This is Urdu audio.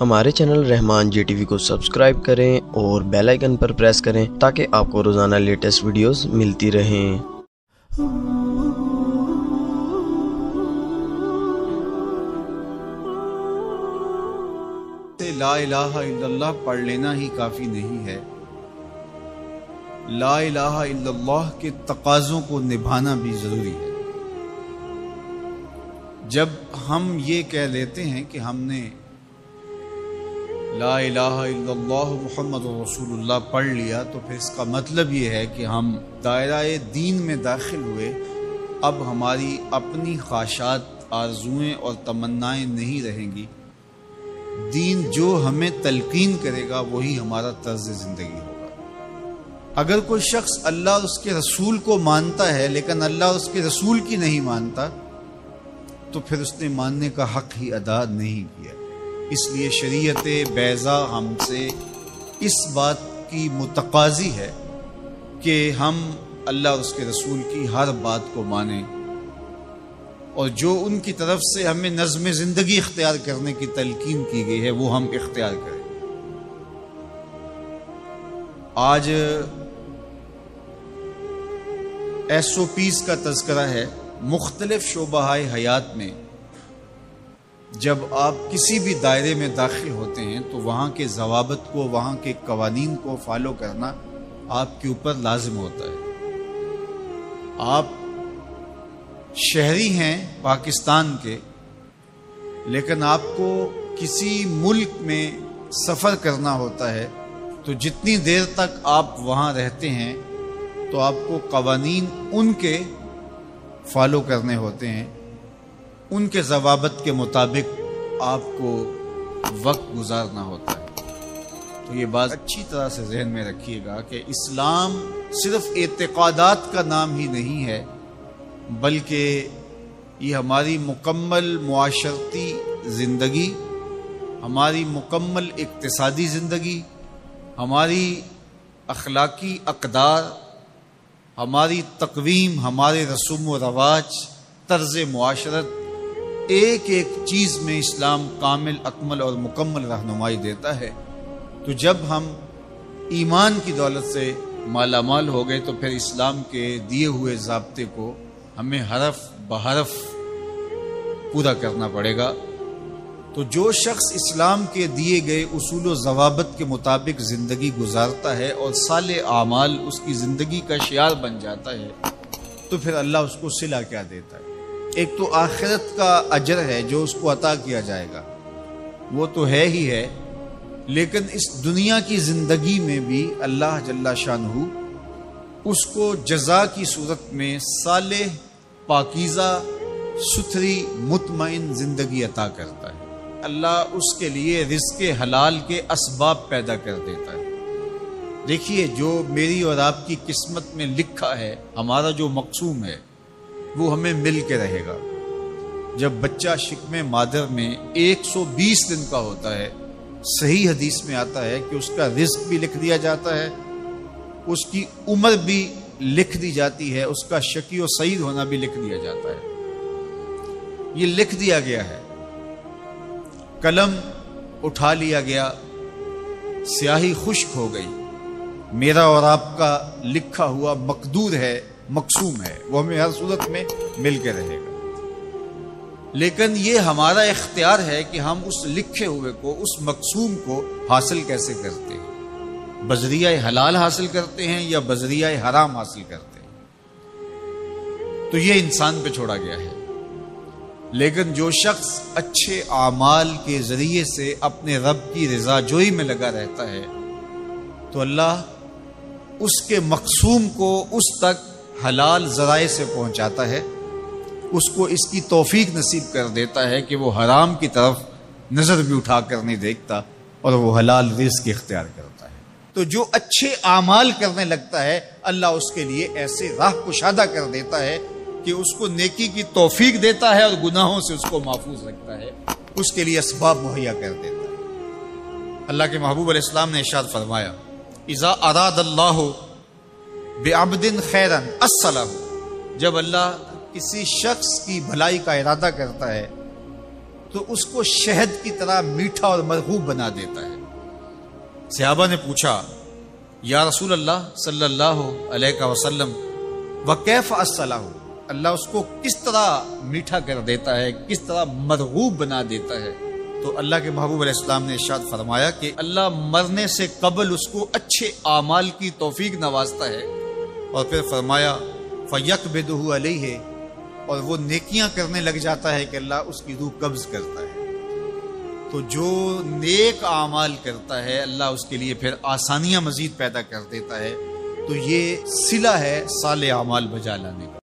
ہمارے چینل رحمان جی ٹی وی کو سبسکرائب کریں اور بیل آئیکن پر پریس کریں تاکہ آپ کو روزانہ لیٹسٹ ویڈیوز ملتی رہیں۔ لا الہ الا اللہ پڑھ لینا ہی کافی نہیں ہے۔ لا الہ الا اللہ کے تقاضوں کو نبھانا بھی ضروری ہے۔ جب ہم یہ کہہ لیتے ہیں کہ ہم نے لا الہ الا اللہ محمد رسول اللہ پڑھ لیا تو پھر اس کا مطلب یہ ہے کہ ہم دائرہ دین میں داخل ہوئے، اب ہماری اپنی خواہشات، آرزوئیں اور تمنائیں نہیں رہیں گی۔ دین جو ہمیں تلقین کرے گا، وہی ہمارا طرز زندگی ہوگا۔ اگر کوئی شخص اللہ اور اس کے رسول کو مانتا ہے، لیکن اللہ اور اس کے رسول کی نہیں مانتا، تو پھر اس نے ماننے کا حق ہی ادا نہیں کیا۔ اس لیے شریعت بیضا ہم سے اس بات کی متقاضی ہے کہ ہم اللہ اور اس کے رسول کی ہر بات کو مانیں اور جو ان کی طرف سے ہمیں نظم زندگی اختیار کرنے کی تلقین کی گئی ہے، وہ ہم اختیار کریں۔ آج ایس او پیز کا تذکرہ ہے، مختلف شعبہ حیات میں جب آپ کسی بھی دائرے میں داخل ہوتے ہیں تو وہاں کے ضوابط کو، وہاں کے قوانین کو فالو کرنا آپ کے اوپر لازم ہوتا ہے۔ آپ شہری ہیں پاکستان کے، لیکن آپ کو کسی ملک میں سفر کرنا ہوتا ہے تو جتنی دیر تک آپ وہاں رہتے ہیں تو آپ کو قوانین ان کے فالو کرنے ہوتے ہیں۔ ان کے ضوابط کے مطابق آپ کو وقت گزارنا ہوتا ہے۔ تو یہ بات اچھی طرح سے ذہن میں رکھیے گا کہ اسلام صرف اعتقادات کا نام ہی نہیں ہے، بلکہ یہ ہماری مکمل معاشرتی زندگی، ہماری مکمل اقتصادی زندگی، ہماری اخلاقی اقدار، ہماری تقویم، ہمارے رسوم و رواج، طرز معاشرت ایک ایک چیز میں اسلام کامل، اکمل اور مکمل رہنمائی دیتا ہے، تو جب ہم ایمان کی دولت سے مالا مال ہو گئے، تو پھر اسلام کے دیے ہوئے ضابطے کو ہمیں حرف بحرف پورا کرنا پڑے گا۔ تو جو شخص اسلام کے دیے گئے اصول و ضوابط کے مطابق زندگی گزارتا ہے اور سال اعمال اس کی زندگی کا شعار بن جاتا ہے، تو پھر اللہ اس کو صلح کیا دیتا ہے۔ ایک تو آخرت کا اجر ہے جو اس کو عطا کیا جائے گا۔ وہ تو ہے ہی ہے، لیکن اس دنیا کی زندگی میں بھی اللہ جل شاہ اس کو جزا کی صورت میں صالح، پاکیزہ، ستھری، مطمئن زندگی عطا کرتا ہے۔ اللہ اس کے لیے رزق حلال کے اسباب پیدا کر دیتا ہے۔ دیکھیے جو میری اور آپ کی قسمت میں لکھا ہے، ہمارا جو مقصوم ہے وہ ہمیں مل کے رہے گا۔ جب بچہ شکم مادر میں ایک سو بیس دن کا ہوتا ہے، صحیح حدیث میں آتا ہے کہ اس کا رزق بھی لکھ دیا جاتا ہے، اس کی عمر بھی لکھ دی جاتی ہے، اس کا شکی و سعید ہونا بھی لکھ دیا جاتا ہے۔ یہ لکھ دیا گیا ہے۔ قلم اٹھا لیا گیا، سیاہی خشک ہو گئی۔ میرا اور آپ کا لکھا ہوا مقدور ہے۔ مقصوم ہے، وہ ہمیں ہر صورت میں مل کے رہے گا۔ لیکن یہ ہمارا اختیار ہے کہ ہم اس لکھے ہوئے کو، اس مقصوم کو حاصل کیسے کرتے ہیں؟ بذریعہ حلال حاصل کرتے ہیں یا بذریعہ حرام حاصل کرتے ہیں؟ تو یہ انسان پہ چھوڑا گیا ہے۔ لیکن جو شخص اچھے اعمال کے ذریعے سے اپنے رب کی رضا جوئی میں لگا رہتا ہے، تو اللہ اس کے مقصوم کو اس تک حلال ذرائع سے پہنچاتا ہے، اس کو اس کی توفیق نصیب کر دیتا ہے کہ وہ حرام کی طرف نظر بھی اٹھا کر نہیں دیکھتا اور وہ حلال رزق اختیار کرتا ہے۔ تو جو اچھے اعمال کرنے لگتا ہے، اللہ اس کے لیے ایسے راہ کشادہ کر دیتا ہے کہ اس کو نیکی کی توفیق دیتا ہے اور گناہوں سے اس کو محفوظ رکھتا ہے۔ اس کے لیے اسباب مہیا کر دیتا ہے۔ اللہ کے محبوب علیہ السلام نے ارشاد فرمایا، اذا اراد اللہ بے آبدن خیرن جب اللہ کسی شخص کی بھلائی کا ارادہ کرتا ہے، تو اس کو شہد کی طرح میٹھا اور مرغوب بنا دیتا ہے۔ صحابہ نے پوچھا، یا رسول اللہ صلی اللہ علیہ وسلم و کیف الصلاح اللہ اس کو کس طرح میٹھا کر دیتا ہے، کس طرح مرغوب بنا دیتا ہے؟ تو اللہ کے محبوب علیہ السلام نے ارشاد فرمایا کہ اللہ مرنے سے قبل اس کو اچھے اعمال کی توفیق نوازتا ہے۔ اور پھر فرمایا فیق بدہ علیہ ہے اور وہ نیکیاں کرنے لگ جاتا ہے کہ اللہ اس کی روح قبض کرتا ہے۔ تو جو نیک اعمال کرتا ہے، اللہ اس کے لیے پھر آسانیاں مزید پیدا کر دیتا ہے۔ تو یہ سلا ہے سال اعمال بجا لانے کا۔